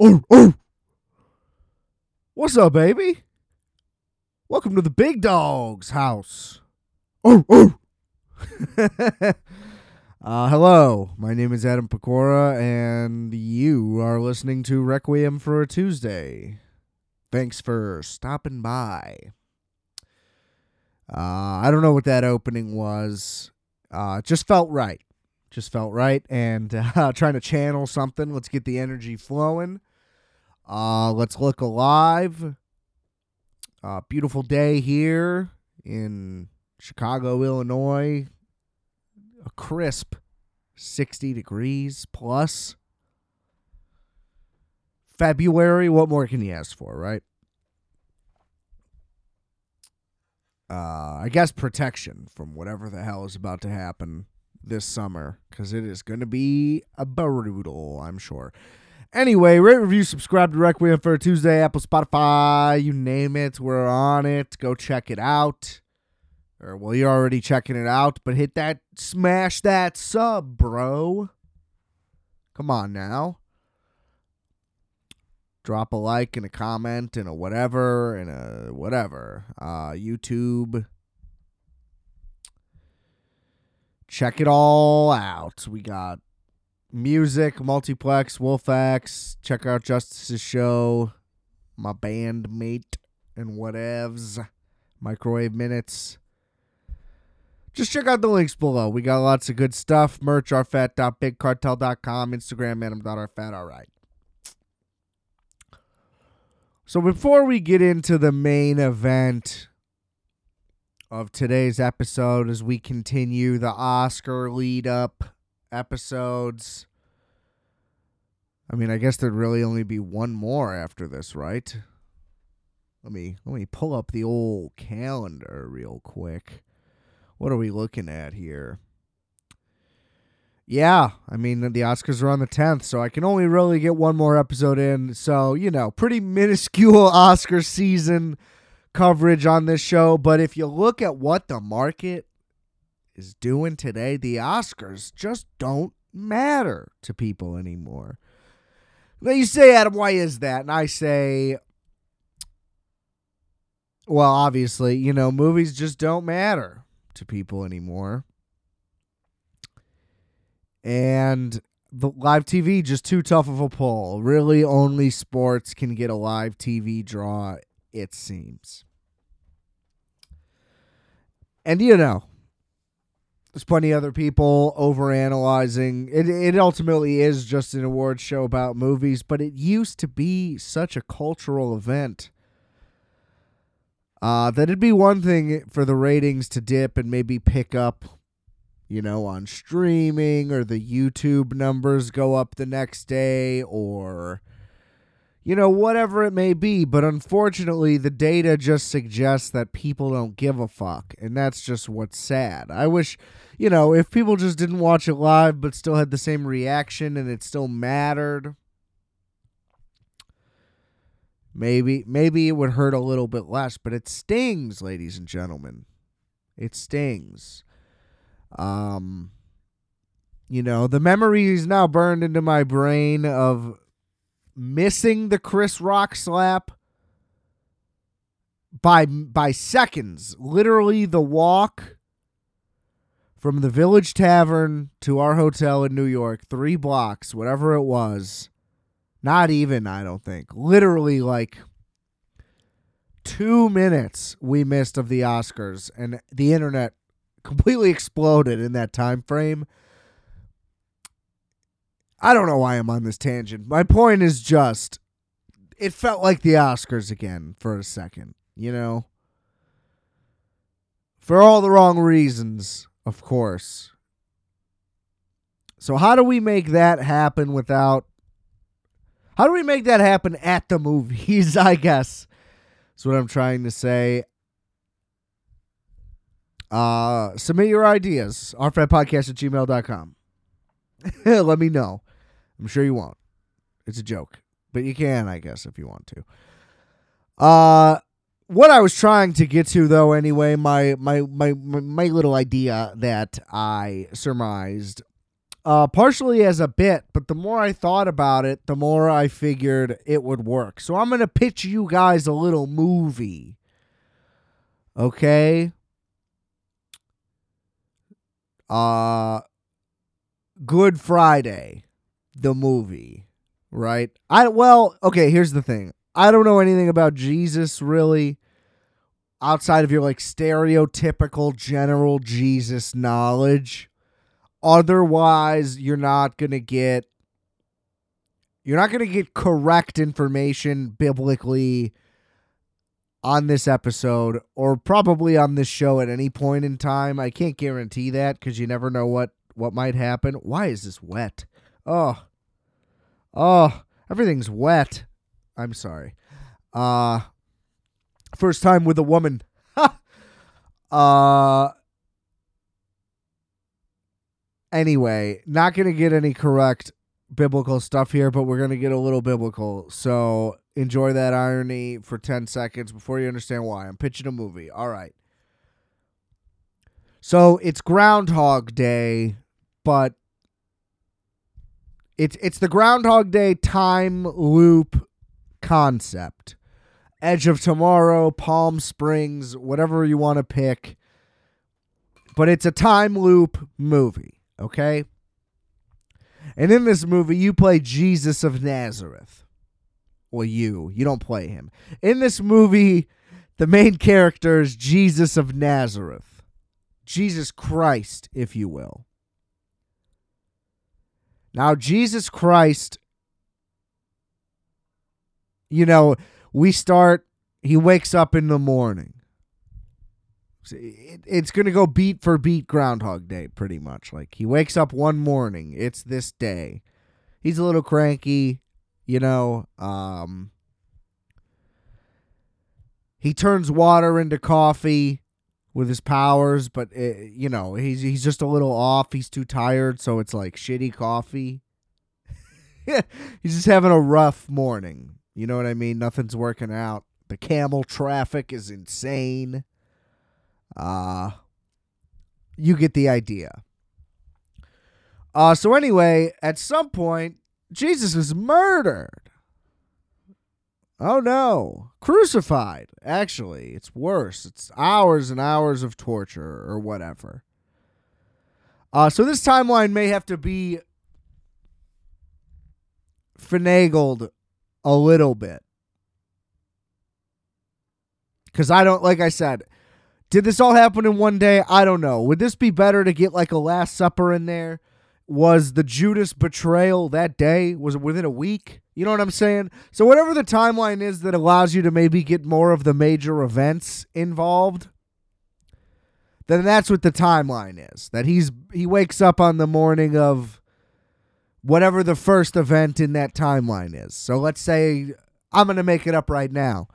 Oh, oh. What's up, baby? Welcome to the big dog's house. Oh, oh. uh, hello, my name is Adam Pecora, and you are listening to Requiem for a Tuesday. Thanks for stopping by. Uh, I don't know what that opening was. Uh, just felt right. Just felt right, and uh, trying to channel something. Let's get the energy flowing. Uh, let's look alive. Uh, beautiful day here in Chicago, Illinois. A crisp 60 degrees plus. February, what more can you ask for, right? Uh, I guess protection from whatever the hell is about to happen this summer because it is going to be a brutal, I'm sure. Anyway, rate, review, subscribe to Requiem for a Tuesday, Apple, Spotify, you name it. We're on it. Go check it out. Or, well, you're already checking it out, but hit that, smash that sub, bro. Come on now. Drop a like and a comment and a whatever and a whatever. Uh, YouTube. Check it all out. We got music, multiplex, Wolfax. Check out Justice's show, my bandmate, and whatevs. Microwave minutes. Just check out the links below. We got lots of good stuff. Merch, rfat.bigcartel.com, Instagram, adam.rfat. All right. So before we get into the main event of today's episode, as we continue the Oscar lead up episodes. I mean, I guess there'd really only be one more after this, right? Let me let me pull up the old calendar real quick. What are we looking at here? Yeah, I mean the Oscars are on the 10th, so I can only really get one more episode in. So, you know, pretty minuscule Oscar season coverage on this show, but if you look at what the market is doing today, the Oscars just don't matter to people anymore. Now you say, Adam, why is that? And I say, well, obviously, you know, movies just don't matter to people anymore. And the live TV just too tough of a pull. Really, only sports can get a live TV draw, it seems. And you know, there's plenty of other people over analyzing. It it ultimately is just an award show about movies, but it used to be such a cultural event. Uh, that it'd be one thing for the ratings to dip and maybe pick up, you know, on streaming or the YouTube numbers go up the next day or you know, whatever it may be. But unfortunately, the data just suggests that people don't give a fuck. And that's just what's sad. I wish, you know, if people just didn't watch it live but still had the same reaction and it still mattered. Maybe maybe it would hurt a little bit less, but it stings, ladies and gentlemen. It stings. Um you know, the memory is now burned into my brain of missing the Chris Rock slap by by seconds. Literally the walk from the Village Tavern to our hotel in New York, 3 blocks, whatever it was. Not even, I don't think. Literally like 2 minutes we missed of the Oscars and the internet completely exploded in that time frame. I don't know why I'm on this tangent. My point is just it felt like the Oscars again for a second, you know? For all the wrong reasons, of course. So how do we make that happen without How do we make that happen at the movies, I guess? That's what I'm trying to say. Uh submit your ideas. rfatpodcast at gmail.com. Let me know. I'm sure you won't. It's a joke. But you can, I guess, if you want to. Uh what I was trying to get to though anyway, my my my my, little idea that I surmised uh, partially as a bit, but the more I thought about it, the more I figured it would work. So I'm going to pitch you guys a little movie. Okay? Uh Good Friday, the movie, right? I well, okay, here's the thing. I don't know anything about Jesus really outside of your like stereotypical general Jesus knowledge. Otherwise, you're not going to get you're not going to get correct information biblically on this episode or probably on this show at any point in time. I can't guarantee that cuz you never know what what might happen. Why is this wet? Oh. Oh, everything's wet. I'm sorry. Uh first time with a woman. uh anyway, not going to get any correct biblical stuff here, but we're going to get a little biblical. So enjoy that irony for 10 seconds before you understand why. I'm pitching a movie. All right. So it's Groundhog Day, but it's it's the Groundhog Day time loop concept. Edge of Tomorrow, Palm Springs, whatever you want to pick. But it's a time loop movie. Okay? And in this movie, you play Jesus of Nazareth. Well, you. You don't play him. In this movie, the main character is Jesus of Nazareth. Jesus Christ, if you will. Now, Jesus Christ, you know, we start, he wakes up in the morning it's going to go beat for beat Groundhog Day, pretty much. Like he wakes up one morning, it's this day. He's a little cranky, you know. Um, he turns water into coffee with his powers, but it, eh, you know he's he's just a little off. He's too tired, so it's like shitty coffee. he's just having a rough morning. You know what I mean? Nothing's working out. The camel traffic is insane. Uh, you get the idea. Uh, so anyway, at some point, Jesus is murdered. Oh no, crucified. Actually, it's worse. It's hours and hours of torture or whatever. Uh, so this timeline may have to be finagled a little bit. Because I don't, like I said, did this all happen in one day? I don't know. Would this be better to get like a Last Supper in there? Was the Judas betrayal that day? Was it within a week? You know what I'm saying? So, whatever the timeline is that allows you to maybe get more of the major events involved, then that's what the timeline is. That he's he wakes up on the morning of whatever the first event in that timeline is. So let's say I'm going to make it up right now.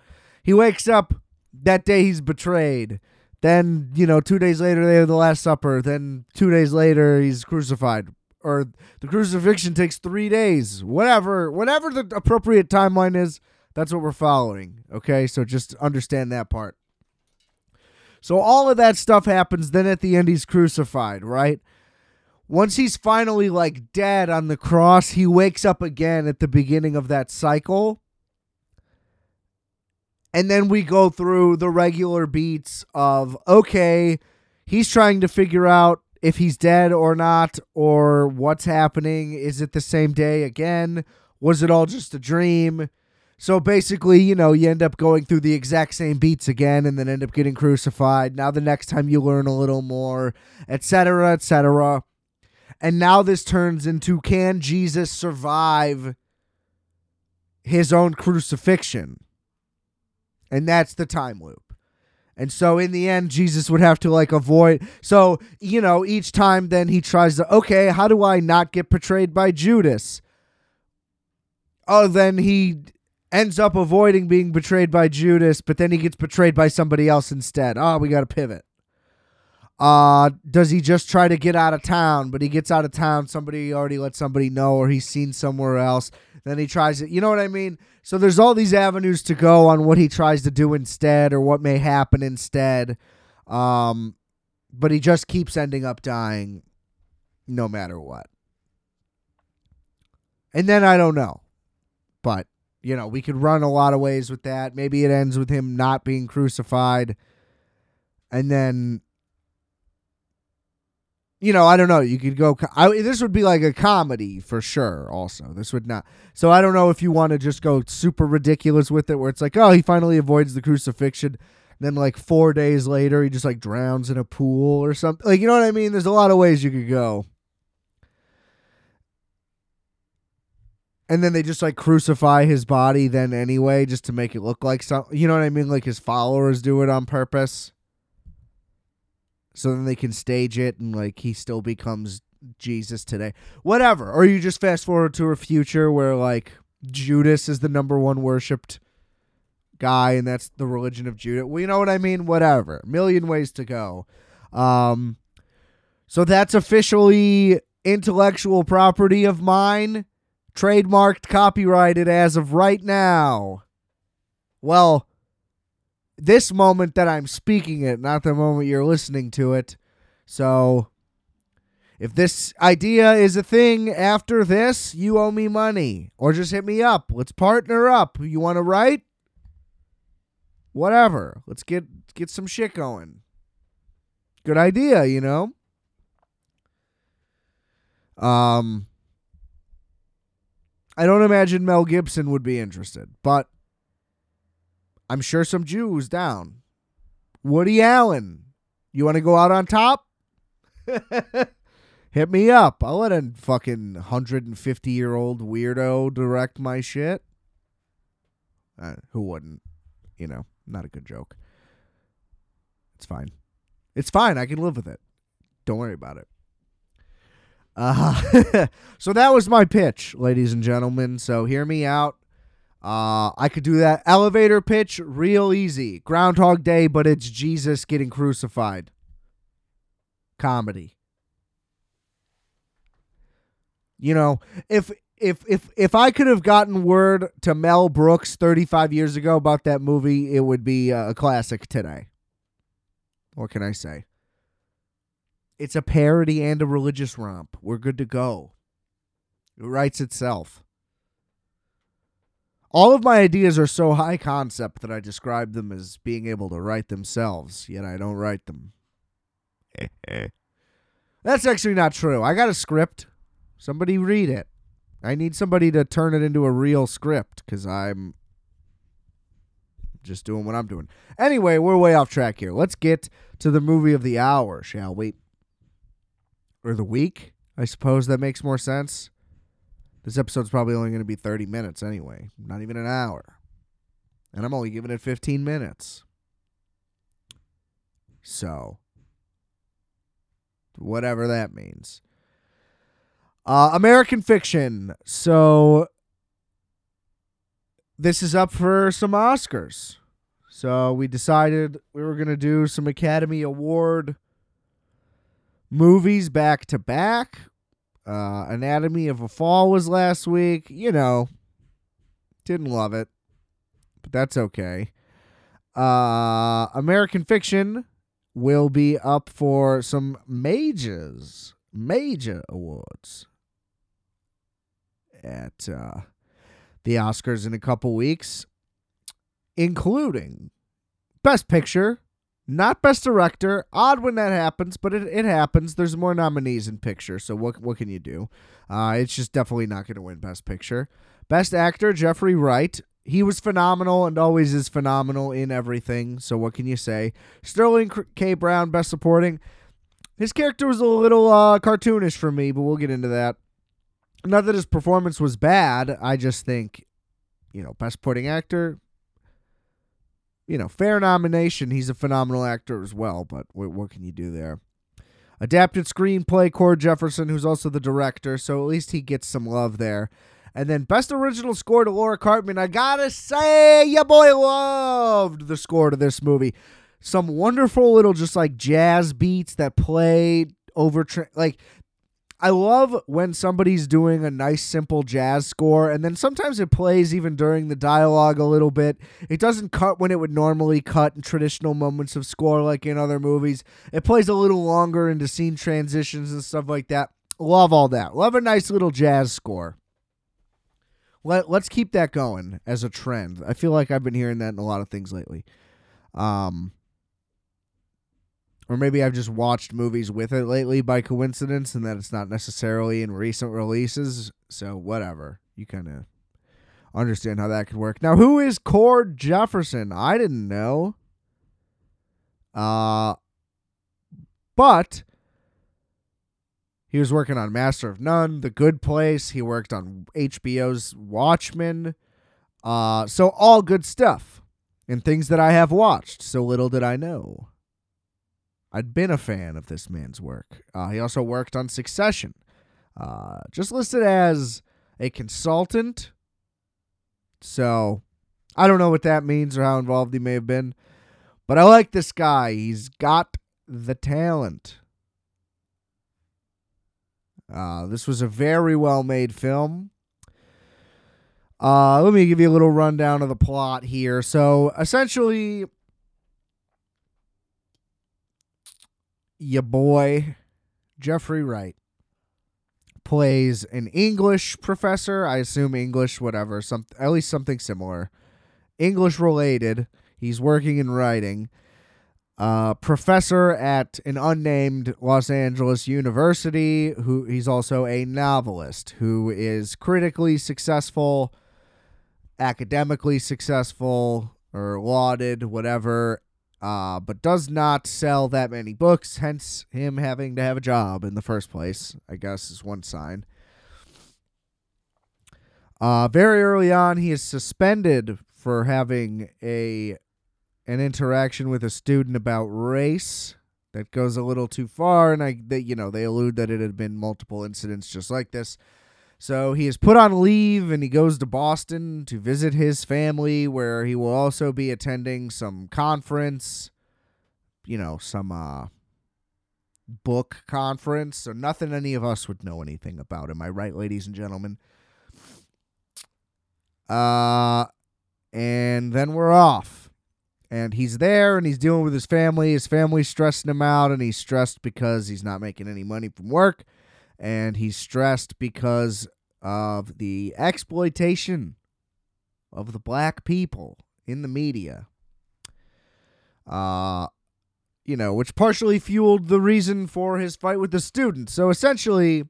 He wakes up that day he's betrayed. Then, you know, two days later, they have the Last Supper. Then, two days later, he's crucified. Or the crucifixion takes three days. Whatever. Whatever the appropriate timeline is, that's what we're following. Okay? So just understand that part. So, all of that stuff happens. Then, at the end, he's crucified, right? Once he's finally like dead on the cross, he wakes up again at the beginning of that cycle and then we go through the regular beats of okay, he's trying to figure out if he's dead or not, or what's happening. Is it the same day again? Was it all just a dream? So basically, you know, you end up going through the exact same beats again and then end up getting crucified. Now, the next time you learn a little more, etc., etc. And now this turns into can Jesus survive his own crucifixion? and that's the time loop. And so in the end, Jesus would have to like avoid. So, you know, each time then he tries to, okay, how do I not get betrayed by Judas? Oh, then he ends up avoiding being betrayed by Judas, but then he gets betrayed by somebody else instead. Oh, we got to pivot. Uh, does he just try to get out of town? But he gets out of town, somebody already let somebody know, or he's seen somewhere else. Then he tries it. You know what I mean? So there's all these avenues to go on what he tries to do instead or what may happen instead. Um, but he just keeps ending up dying no matter what. And then I don't know. But, you know, we could run a lot of ways with that. Maybe it ends with him not being crucified. And then you know, I don't know. You could go. I, this would be like a comedy for sure. Also, this would not. So I don't know if you want to just go super ridiculous with it, where it's like, oh, he finally avoids the crucifixion. Then like four days later, he just like drowns in a pool or something. Like you know what I mean? There's a lot of ways you could go. And then they just like crucify his body then anyway, just to make it look like something. You know what I mean? Like his followers do it on purpose so then they can stage it and like he still becomes Jesus today. Whatever. Or you just fast forward to a future where like Judas is the number one worshipped guy and that's the religion of Judah. Well, you know what I mean? Whatever. Million ways to go. Um so that's officially intellectual property of mine, trademarked, copyrighted as of right now. Well, this moment that I'm speaking it, not the moment you're listening to it. So if this idea is a thing after this, you owe me money or just hit me up. Let's partner up. You want to write? Whatever. Let's get get some shit going. Good idea, you know? Um I don't imagine Mel Gibson would be interested, but I'm sure some Jews down. Woody Allen, you want to go out on top? Hit me up. I'll let a fucking 150 year old weirdo direct my shit. Uh, who wouldn't? You know, not a good joke. It's fine. It's fine. I can live with it. Don't worry about it. Uh, so that was my pitch, ladies and gentlemen. So hear me out. Uh, I could do that elevator pitch real easy. Groundhog Day, but it's Jesus getting crucified. Comedy. You know, if if if if I could have gotten word to Mel Brooks 35 years ago about that movie, it would be a classic today. What can I say? It's a parody and a religious romp. We're good to go. It writes itself. All of my ideas are so high concept that I describe them as being able to write themselves, yet I don't write them. That's actually not true. I got a script. Somebody read it. I need somebody to turn it into a real script because I'm just doing what I'm doing. Anyway, we're way off track here. Let's get to the movie of the hour, shall we? Or the week? I suppose that makes more sense. This episode's probably only going to be 30 minutes anyway, not even an hour. And I'm only giving it 15 minutes. So, whatever that means. Uh, American fiction. So, this is up for some Oscars. So, we decided we were going to do some Academy Award movies back to back. Uh, Anatomy of a Fall was last week. You know, didn't love it, but that's okay. Uh, American Fiction will be up for some majors, major awards at uh, the Oscars in a couple weeks, including Best Picture, not best director. Odd when that happens, but it, it happens. There's more nominees in picture, so what what can you do? Uh, it's just definitely not going to win best picture. Best actor Jeffrey Wright. He was phenomenal and always is phenomenal in everything. So what can you say? Sterling K. Brown, best supporting. His character was a little uh, cartoonish for me, but we'll get into that. Not that his performance was bad. I just think, you know, best supporting actor, you know, fair nomination. He's a phenomenal actor as well, but what, can you do there? Adapted screenplay, Cord Jefferson, who's also the director, so at least he gets some love there. And then best original score to Laura Karpman. I gotta say, your boy loved the score to this movie. Some wonderful little just like jazz beats that played over tra- like I love when somebody's doing a nice simple jazz score and then sometimes it plays even during the dialogue a little bit. It doesn't cut when it would normally cut in traditional moments of score like in other movies. It plays a little longer into scene transitions and stuff like that. Love all that. Love a nice little jazz score. Let let's keep that going as a trend. I feel like I've been hearing that in a lot of things lately. Um or maybe I've just watched movies with it lately by coincidence and that it's not necessarily in recent releases. So whatever. You kind of understand how that could work. Now, who is Cord Jefferson? I didn't know. Uh but he was working on Master of None, The Good Place. He worked on HBO's Watchmen. Uh, so all good stuff and things that I have watched. So little did I know. I'd been a fan of this man's work. Uh, he also worked on Succession, uh, just listed as a consultant. So I don't know what that means or how involved he may have been, but I like this guy. He's got the talent. Uh, this was a very well made film. Uh, let me give you a little rundown of the plot here. So essentially, your boy Jeffrey Wright plays an English professor. I assume English, whatever, some at least something similar, English related. He's working in writing. Uh, professor at an unnamed Los Angeles university. Who he's also a novelist who is critically successful, academically successful, or lauded, whatever, uh, but does not sell that many books, hence him having to have a job in the first place, I guess is one sign. Uh, very early on, he is suspended for having a an interaction with a student about race that goes a little too far, and I, they, you know, they allude that it had been multiple incidents just like this. So he is put on leave and he goes to Boston to visit his family, where he will also be attending some conference, you know, some uh, book conference. So nothing any of us would know anything about. Am I right, ladies and gentlemen? Uh, and then we're off. And he's there and he's dealing with his family. His family's stressing him out, and he's stressed because he's not making any money from work and he's stressed because of the exploitation of the black people in the media. Uh you know, which partially fueled the reason for his fight with the students. So essentially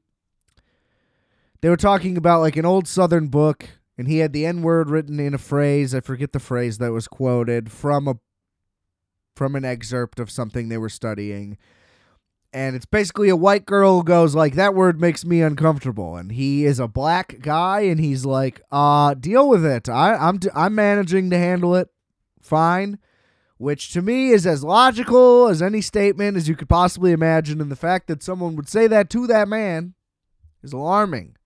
they were talking about like an old southern book and he had the n-word written in a phrase, I forget the phrase that was quoted from a from an excerpt of something they were studying and it's basically a white girl goes like that word makes me uncomfortable. And he is a black guy and he's like uh deal with it. I i'm i'm managing to handle it fine which to me is as logical as any statement as you could possibly imagine. And the fact that someone would say that to that man is alarming.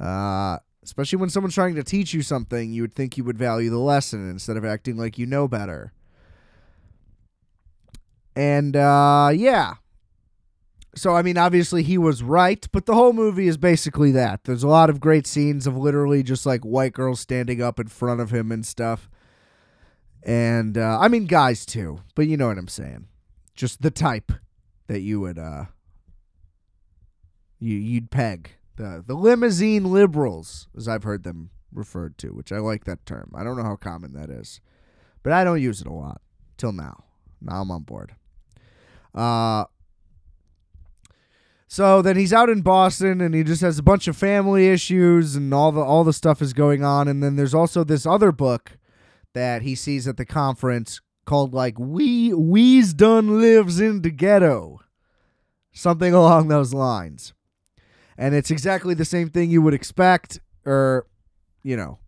Uh especially when someone's trying to teach you something you would think you would value the lesson instead of acting like you know better and uh, yeah. So, I mean, obviously he was right, but the whole movie is basically that. There's a lot of great scenes of literally just like white girls standing up in front of him and stuff. And uh, I mean, guys too, but you know what I'm saying. Just the type that you would uh you you'd peg the the limousine liberals, as I've heard them referred to, which I like that term. I don't know how common that is, but I don't use it a lot till now. Now I'm on board. Uh, so then he's out in Boston and he just has a bunch of family issues and all the all the stuff is going on. And then there's also this other book that he sees at the conference called like We We's Done Lives in the Ghetto. Something along those lines. And it's exactly the same thing you would expect, or you know,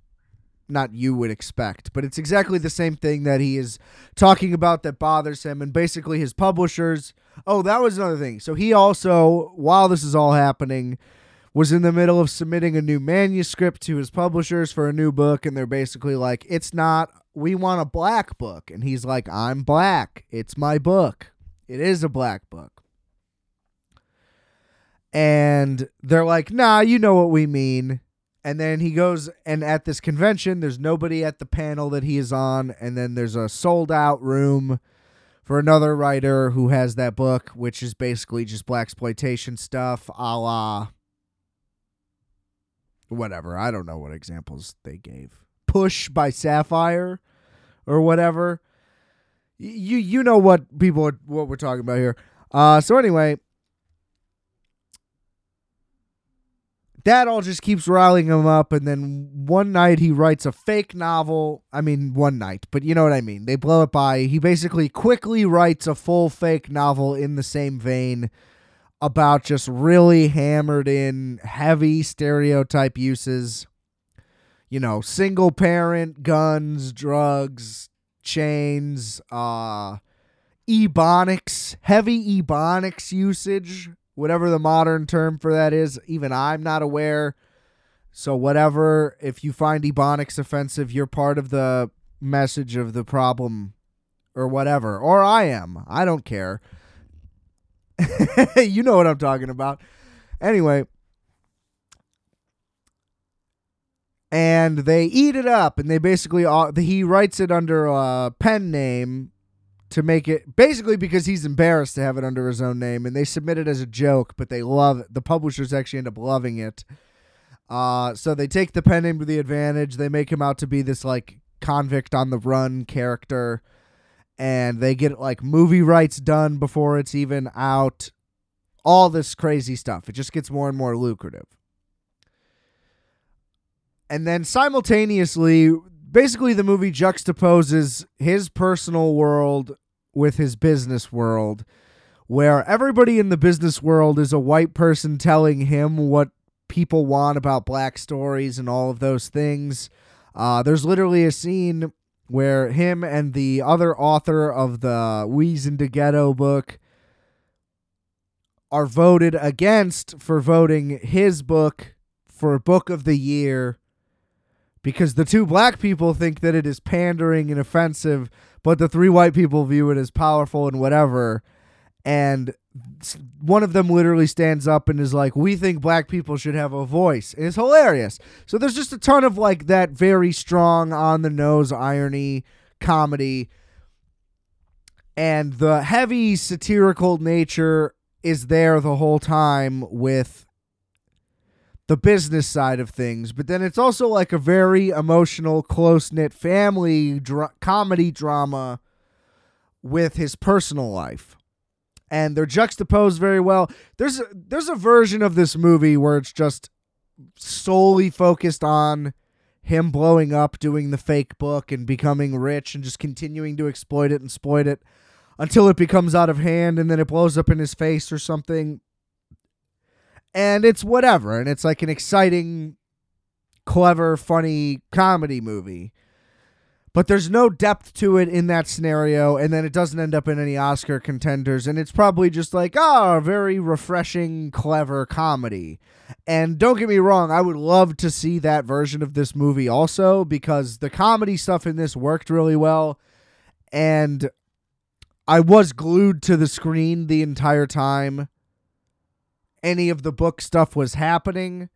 not you would expect, but it's exactly the same thing that he is talking about that bothers him. And basically, his publishers. Oh, that was another thing. So he also, while this is all happening, was in the middle of submitting a new manuscript to his publishers for a new book. And they're basically like, it's not, we want a black book. And he's like, I'm black. It's my book. It is a black book. And they're like, nah, you know what we mean. And then he goes and at this convention, there's nobody at the panel that he is on, and then there's a sold out room for another writer who has that book, which is basically just black exploitation stuff, a la whatever. I don't know what examples they gave. Push by Sapphire or whatever. You you know what people what we're talking about here. Uh so anyway, that all just keeps riling him up and then one night he writes a fake novel. I mean one night but you know what i mean. They blow it by. He basically quickly writes a full fake novel in the same vein about just really hammered in heavy stereotype uses. You know single parent guns drugs chains uh ebonics heavy ebonics usage whatever the modern term for that is. Even I'm not aware. So, whatever, if you find Ebonics offensive, you're part of the message of the problem or whatever. Or I am. I don't care. you know what I'm talking about. Anyway. And they eat it up, and they basically uh, he writes it under a pen name to make it basically because he's embarrassed to have it under his own name and they submit it as a joke but they love it the publishers actually end up loving it. Uh, so they take the pen name to the advantage. They make him out to be this like convict on the run character and they get like movie rights done before it's even out. All this crazy stuff. It just gets more and more lucrative. And then simultaneously basically the movie juxtaposes his personal world with his business world where everybody in the business world is a white person telling him what people want about black stories and all of those things. Uh, there's literally a scene where him and the other author of the Weez the Ghetto book are voted against for voting his book for book of the year because the two black people think that it is pandering and offensive but the three white people view it as powerful and whatever. And one of them literally stands up and is like, "We think black people should have a voice." And it's hilarious. So there's just a ton of like that very strong on the nose irony comedy, and the heavy satirical nature is there the whole time with the business side of things, but then it's also like a very emotional, close knit family comedy drama with his personal life. And they're juxtaposed very well. There's a, there's a version of this movie where it's just solely focused on him blowing up, doing the fake book, and becoming rich, and just continuing to exploit it and exploit it until it becomes out of hand, and then it blows up in his face or something and it's whatever and it's like an exciting clever funny comedy movie. But there's no depth to it in that scenario and then it doesn't end up in any oscar contenders and it's probably just like oh a very refreshing clever comedy. And don't get me wrong i would love to see that version of this movie also because the comedy stuff in this worked really well and i was glued to the screen the entire time any of the book stuff was happening.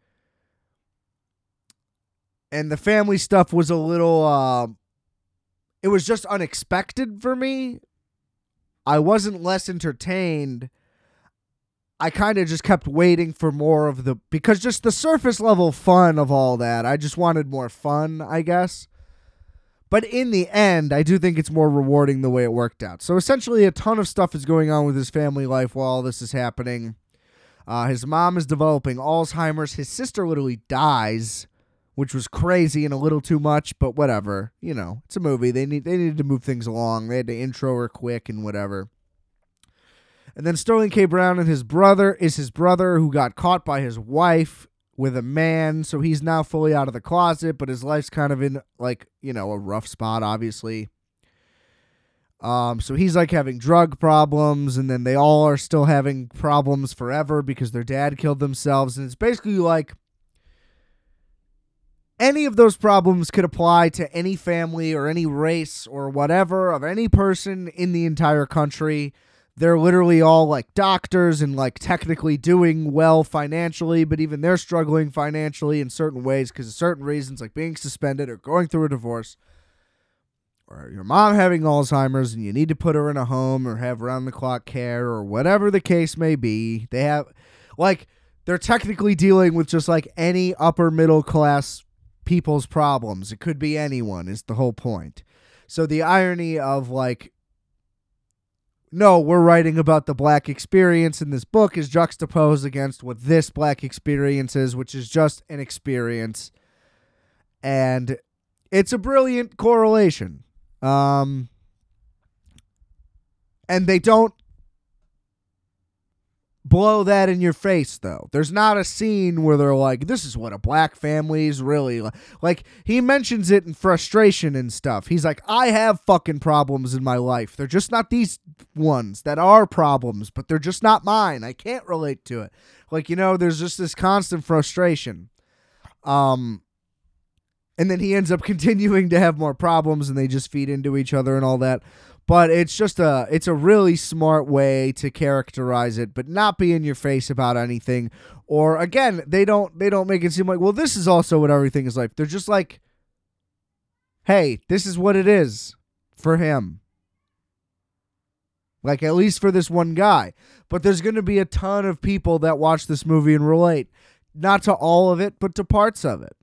And the family stuff was a little uh, it was just unexpected for me. I wasn't less entertained. I kind of just kept waiting for more of the because just the surface level fun of all that. I just wanted more fun, I guess. But in the end, I do think it's more rewarding the way it worked out. So essentially, a ton of stuff is going on with his family life while all this is happening. Uh, his mom is developing Alzheimer's. His sister literally dies, which was crazy and a little too much, but whatever. You know, it's a movie. They need they needed to move things along. They had to intro her quick and whatever. And then Sterling K. Brown and his brother is his brother who got caught by his wife with a man, so he's now fully out of the closet, but his life's kind of in like, you know, a rough spot, obviously. Um, so he's like having drug problems, and then they all are still having problems forever because their dad killed themselves. And it's basically like any of those problems could apply to any family or any race or whatever of any person in the entire country. They're literally all like doctors and like technically doing well financially, but even they're struggling financially in certain ways because of certain reasons, like being suspended or going through a divorce or your mom having Alzheimer's and you need to put her in a home or have round the clock care or whatever the case may be. They have like they're technically dealing with just like any upper middle class people's problems. It could be anyone, is the whole point. So the irony of like, no, we're writing about the black experience in this book is juxtaposed against what this black experience is, which is just an experience. And it's a brilliant correlation. Um, and they don't blow that in your face though. There's not a scene where they're like this is what a black family is really like. Like he mentions it in frustration and stuff. He's like I have fucking problems in my life. They're just not these ones that are problems, but they're just not mine. I can't relate to it. Like you know, there's just this constant frustration. Um and then he ends up continuing to have more problems and they just feed into each other and all that. But it's just a it's a really smart way to characterize it but not be in your face about anything. Or again they don't they don't make it seem like well this is also what everything is like. They're just like hey this is what it is for him. Like at least for this one guy. But there's going to be a ton of people that watch this movie and relate. Not to all of it but to parts of it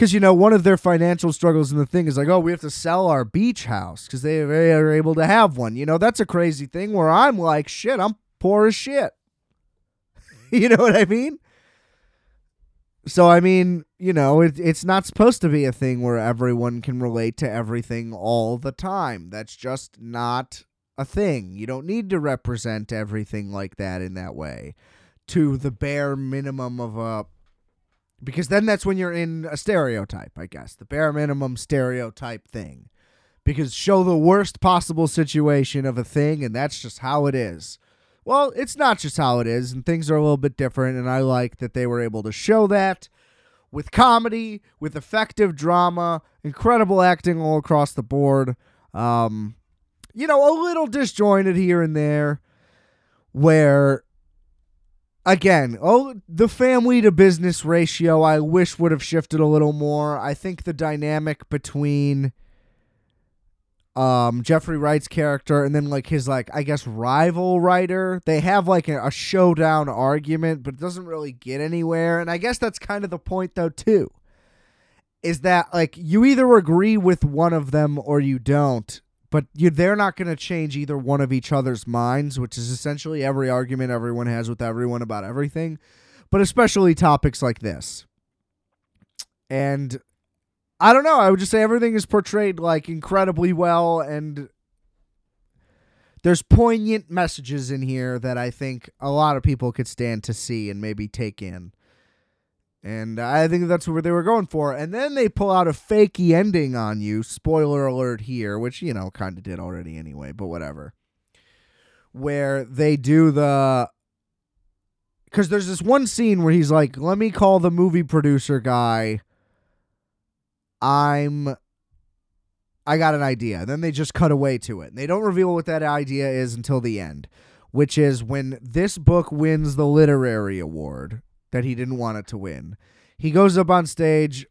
because you know one of their financial struggles in the thing is like oh we have to sell our beach house because they are able to have one. You know that's a crazy thing where i'm like shit i'm poor as shit. You know what i mean? So i mean you know it, it's not supposed to be a thing where everyone can relate to everything all the time. That's just not a thing. You don't need to represent everything like that in that way. To the bare minimum of a because then that's when you're in a stereotype, I guess, the bare minimum stereotype thing. Because show the worst possible situation of a thing, and that's just how it is. Well, it's not just how it is, and things are a little bit different, and I like that they were able to show that with comedy, with effective drama, incredible acting all across the board. Um, you know, a little disjointed here and there, where again, oh, the family to business ratio I wish would have shifted a little more. I think the dynamic between um Jeffrey Wright's character and then like his like I guess rival writer, they have like a, a showdown argument, but it doesn't really get anywhere. And I guess that's kind of the point though too. Is that like you either agree with one of them or you don't but you, they're not going to change either one of each other's minds, which is essentially every argument everyone has with everyone about everything, but especially topics like this. And I don't know, I would just say everything is portrayed like incredibly well and there's poignant messages in here that I think a lot of people could stand to see and maybe take in. And I think that's where they were going for. And then they pull out a fakey ending on you. Spoiler alert here, which, you know, kind of did already anyway, but whatever. Where they do the. Because there's this one scene where he's like, let me call the movie producer guy. I'm. I got an idea. Then they just cut away to it. And they don't reveal what that idea is until the end, which is when this book wins the literary award that he didn't want it to win. He goes up on stage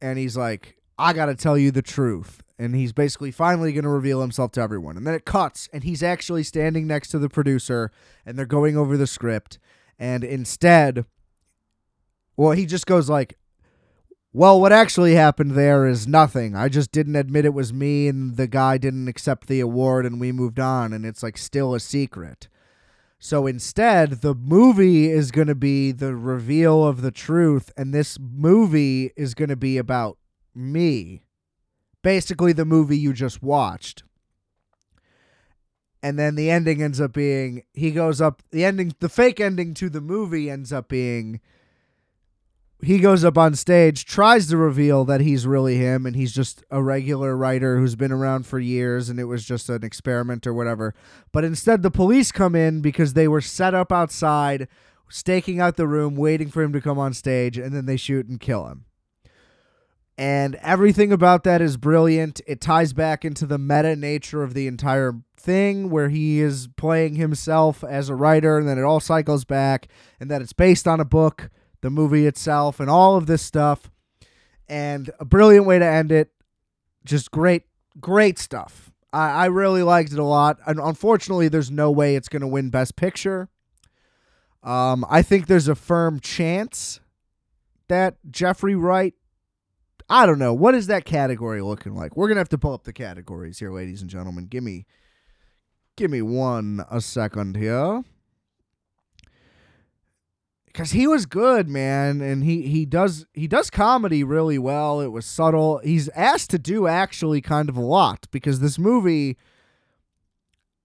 and he's like, I got to tell you the truth. And he's basically finally going to reveal himself to everyone. And then it cuts, and he's actually standing next to the producer, and they're going over the script. And instead, well, he just goes like, well, what actually happened there is nothing. I just didn't admit it was me, and the guy didn't accept the award, and we moved on, and it's like still a secret. So instead, the movie is going to be the reveal of the truth, and this movie is going to be about me. Basically, the movie you just watched. And then the ending ends up being he goes up, the ending, the fake ending to the movie ends up being he goes up on stage, tries to reveal that he's really him and he's just a regular writer who's been around for years and it was just an experiment or whatever. But instead, the police come in because they were set up outside, staking out the room, waiting for him to come on stage, and then they shoot and kill him. And everything about that is brilliant. It ties back into the meta nature of the entire thing where he is playing himself as a writer and then it all cycles back and that it's based on a book the movie itself, and all of this stuff. And a brilliant way to end it. Just great, great stuff. I, I really liked it a lot. And unfortunately, there's no way it's going to win Best Picture. Um, I think there's a firm chance that Jeffrey Wright. I don't know. What is that category looking like? We're gonna have to pull up the categories here, ladies and gentlemen. Give me, give me one a second here because he was good, man, and he he does he does comedy really well. It was subtle. He's asked to do actually kind of a lot because this movie,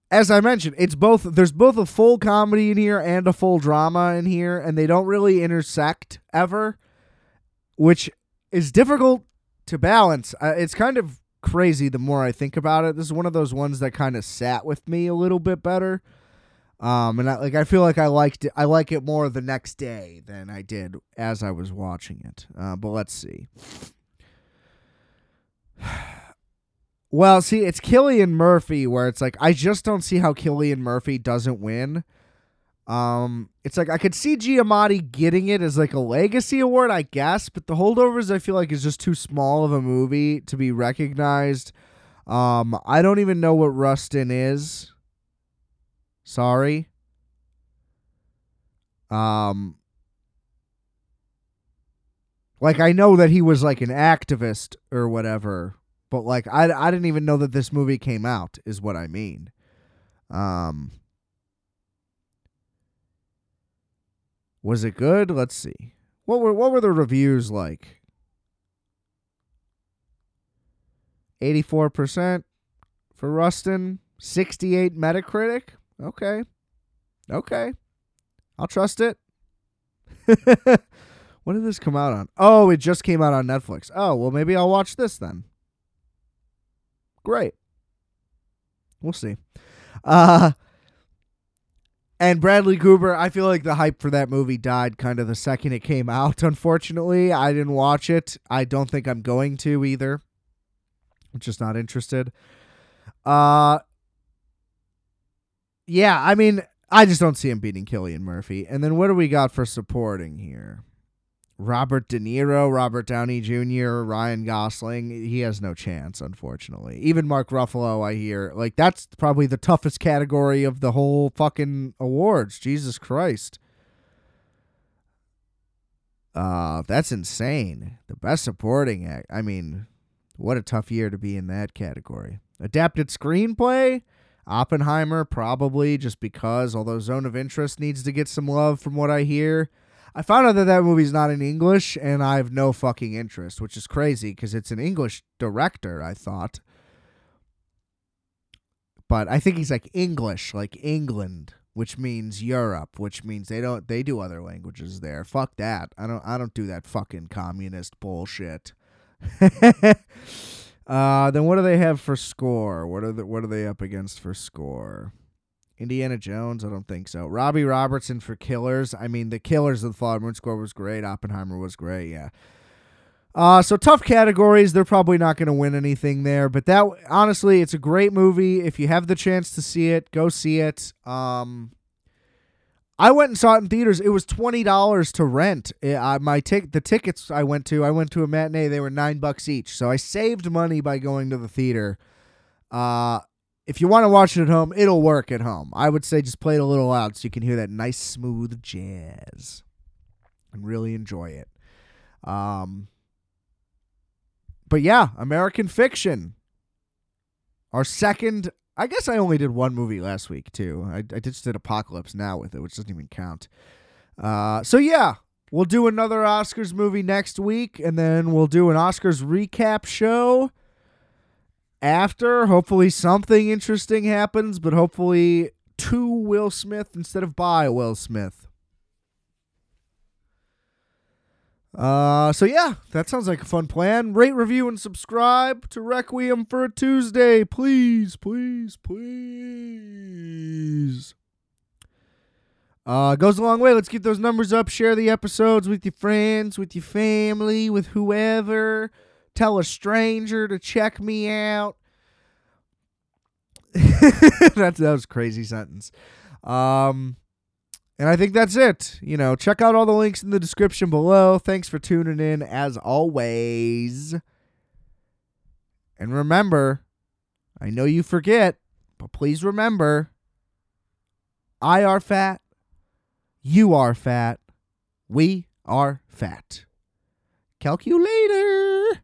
as I mentioned, it's both. There's both a full comedy in here and a full drama in here, and they don't really intersect ever, which is difficult to balance. Uh, it's kind of crazy the more I think about it. This is one of those ones that kind of sat with me a little bit better um, and I, like I feel like I liked it. I like it more the next day than I did as I was watching it. Uh, but let's see. Well, see, it's Cillian Murphy where it's like I just don't see how Cillian Murphy doesn't win. Um, it's like I could see Giamatti getting it as like a legacy award, I guess, but the holdovers I feel like is just too small of a movie to be recognized. Um, I don't even know what Rustin is. Sorry. Um like I know that he was like an activist or whatever, but like I I didn't even know that this movie came out is what I mean. Um Was it good? Let's see. What were what were the reviews like? 84% for Rustin, 68 Metacritic. Okay. Okay. I'll trust it. what did this come out on? Oh, it just came out on Netflix. Oh, well, maybe I'll watch this then. Great. We'll see. Uh, and Bradley Cooper, I feel like the hype for that movie died kind of the second it came out, unfortunately. I didn't watch it. I don't think I'm going to either. I'm just not interested. Uh, yeah, I mean, I just don't see him beating Cillian Murphy. And then what do we got for supporting here? Robert De Niro, Robert Downey Jr., Ryan Gosling. He has no chance, unfortunately. Even Mark Ruffalo, I hear. Like, that's probably the toughest category of the whole fucking awards. Jesus Christ. Uh, that's insane. The best supporting act. I mean, what a tough year to be in that category. Adapted screenplay? Oppenheimer, probably just because, although Zone of Interest needs to get some love from what I hear. I found out that that movie's not in English, and I have no fucking interest, which is crazy because it's an English director, I thought. But I think he's like English, like England, which means Europe, which means they don't they do other languages there. Fuck that. I don't I don't do that fucking communist bullshit. Uh, then what do they have for score? What are the, what are they up against for score? Indiana Jones, I don't think so. Robbie Robertson for Killers. I mean, the Killers of the Flower Moon score was great. Oppenheimer was great. Yeah. Uh, so tough categories. They're probably not going to win anything there. But that honestly, it's a great movie. If you have the chance to see it, go see it. Um, I went and saw it in theaters. It was twenty dollars to rent. It, uh, my tick the tickets I went to. I went to a matinee. They were nine bucks each. So I saved money by going to the theater. Uh, if you want to watch it at home, it'll work at home. I would say just play it a little loud so you can hear that nice smooth jazz and really enjoy it. Um, but yeah, American Fiction. Our second I guess I only did one movie last week too. I, I just did Apocalypse Now with it, which doesn't even count. Uh, so yeah, we'll do another Oscars movie next week, and then we'll do an Oscars recap show after. Hopefully, something interesting happens, but hopefully, to Will Smith instead of by Will Smith. Uh, so yeah, that sounds like a fun plan. Rate, review, and subscribe to Requiem for a Tuesday, please, please, please. Uh, goes a long way. Let's get those numbers up. Share the episodes with your friends, with your family, with whoever. Tell a stranger to check me out. that, that was crazy sentence. Um, and I think that's it. You know, check out all the links in the description below. Thanks for tuning in as always. And remember, I know you forget, but please remember I RFAT, You RFAT. We RFAT. Calculator.